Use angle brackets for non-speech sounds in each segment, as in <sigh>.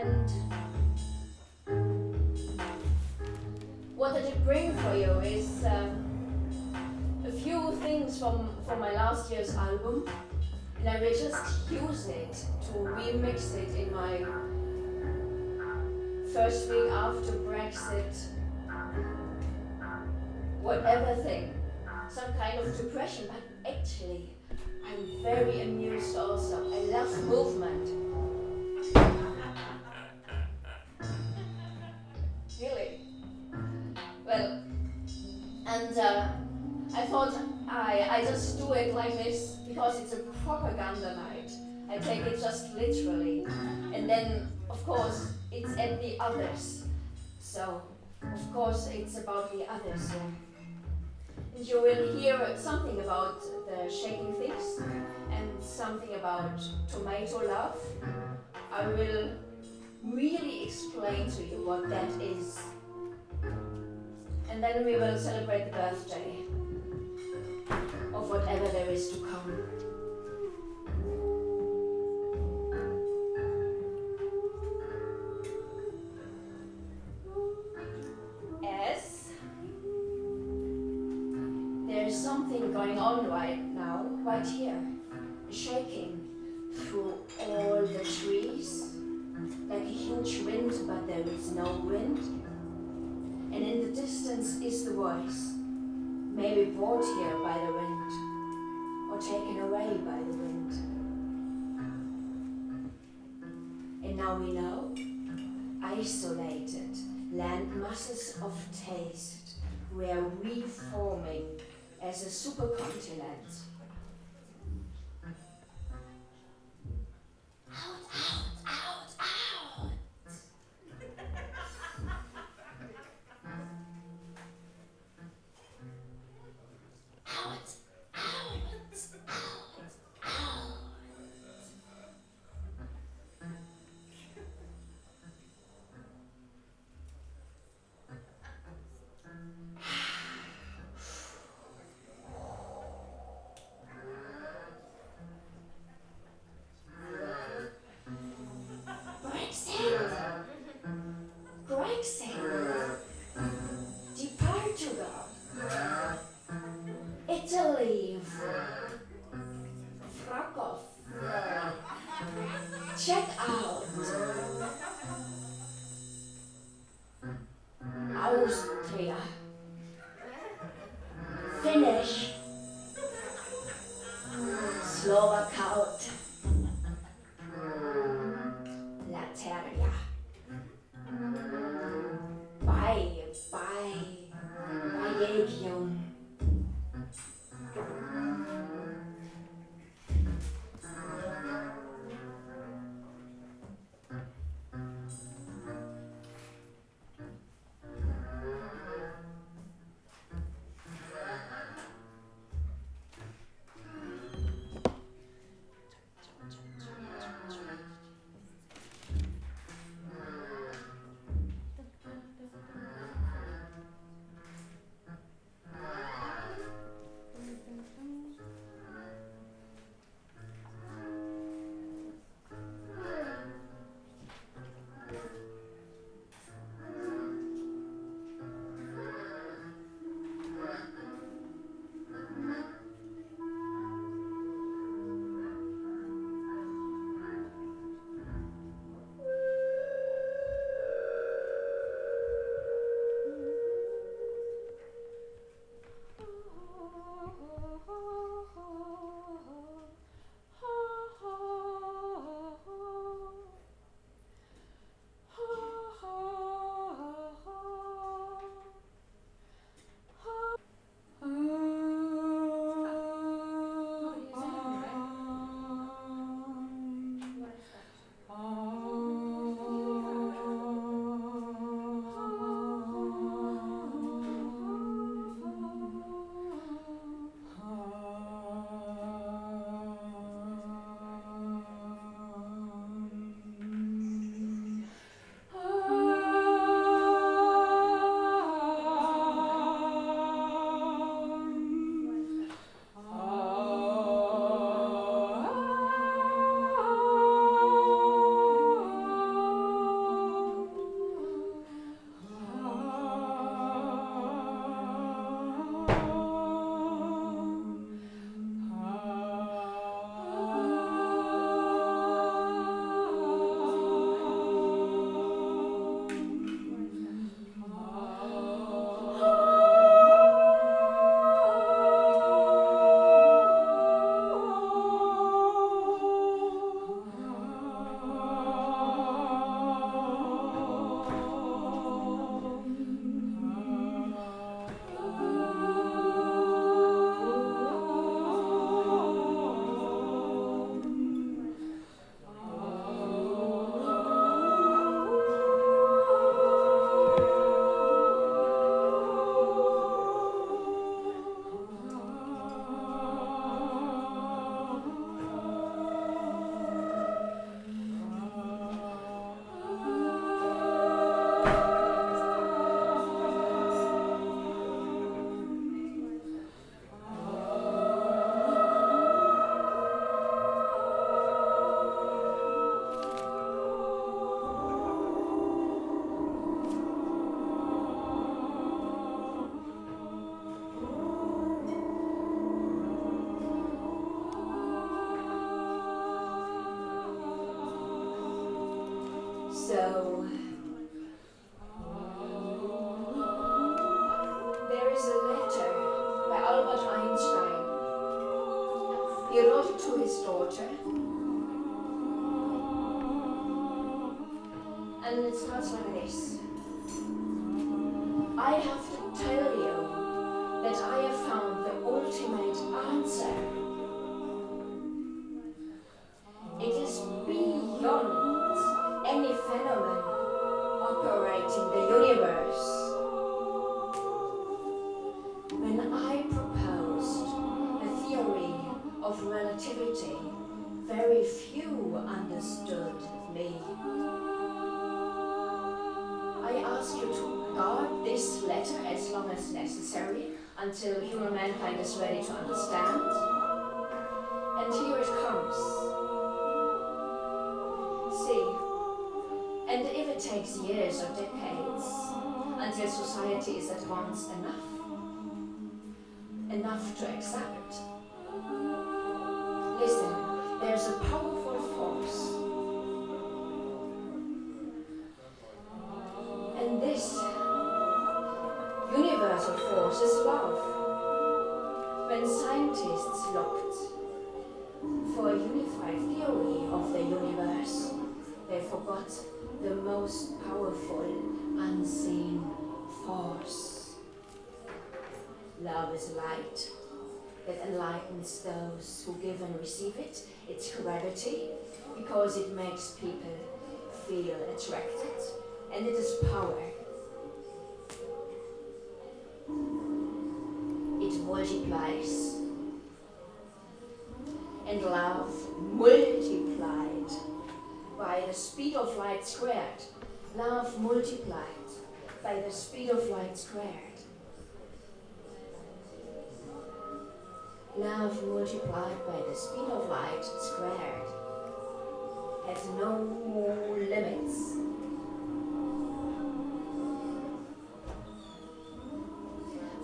And what I did bring for you is um, a few things from, from my last year's album. And I will just use it to remix it in my first week after Brexit, whatever thing, some kind of depression, but actually, I'm very amused also. I love movement. Like this because it's a propaganda night. I take it just literally. And then, of course, it's at the others. So, of course, it's about the others. And you will hear something about the shaking things and something about tomato love. I will really explain to you what that is. And then we will celebrate the birthday of whatever there is to come. As there's something going on right now, right here, shaking through all the trees like a huge wind, but there is no wind. And in the distance is the voice maybe brought here by the wind taken away by the wind. And now we know isolated land masses of taste were reforming as a supercontinent. Slovakia. Lateria. And it starts like this I have to tell you that I have found the ultimate answer. It is beyond any phenomenon operating the universe. When I proposed the theory of relativity, very few understood me. I ask you to guard this letter as long as necessary until human mankind is ready to understand. And here it comes. See, and if it takes years or decades until society is advanced enough, enough to accept, listen, there's a powerful force. Force is love. When scientists looked for a unified theory of the universe, they forgot the most powerful unseen force. Love is light that enlightens those who give and receive it. It's gravity because it makes people feel attracted, and it is power. And love multiplied by the speed of light squared. Love multiplied by the speed of light squared. Love multiplied by the speed of light squared has no limits.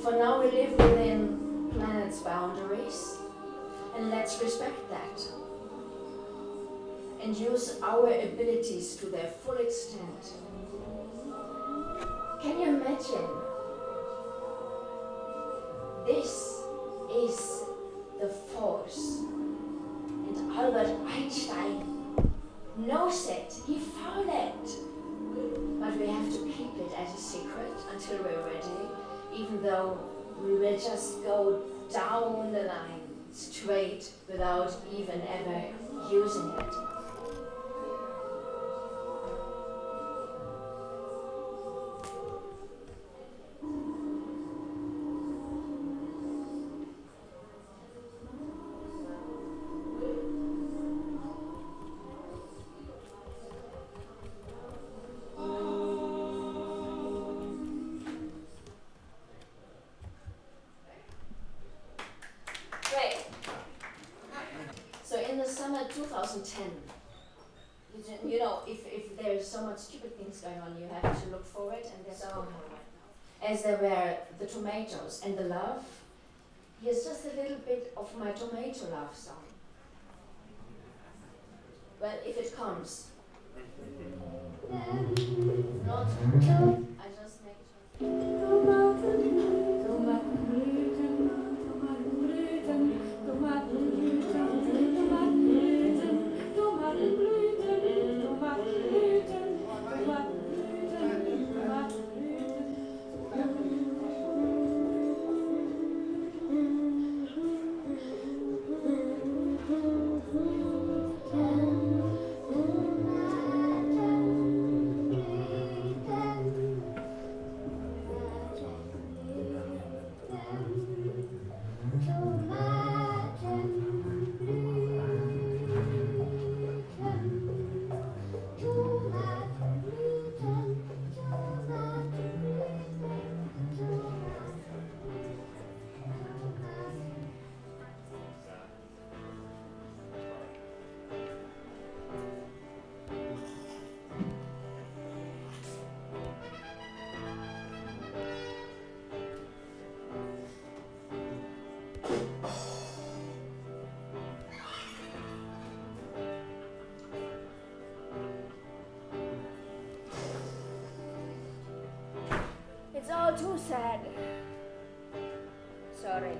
For now, we live within planet's boundaries, and let's respect that and use our abilities to their full extent. Can you imagine? This is the force. And Albert Einstein knows it. He found it. But we have to keep it as a secret until we're ready, even though we will just go down the line straight without even ever using it. 2010, you you know, if, if there's so much stupid things going on, you have to look forward, and there's so as there were the tomatoes and the love. Here's just a little bit of my tomato love song. Well, if it comes. <laughs> sad. Sorry.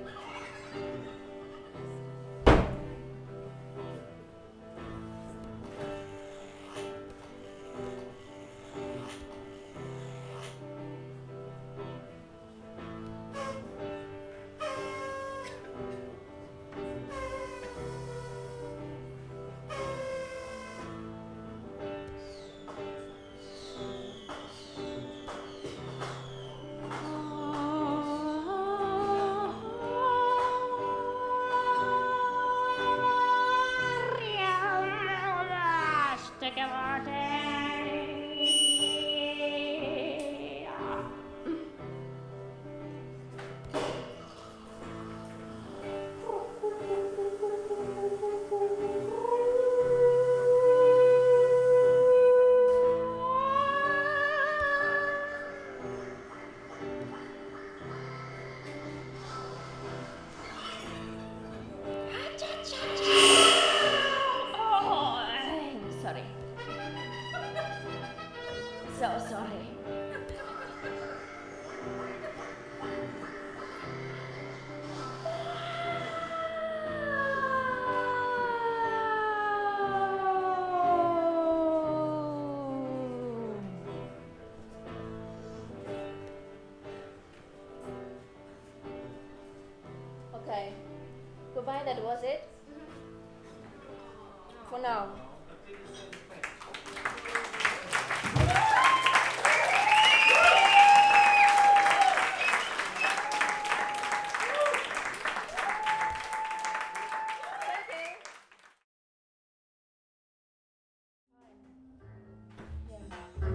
Okay. Goodbye, that was it. Mm-hmm. For now.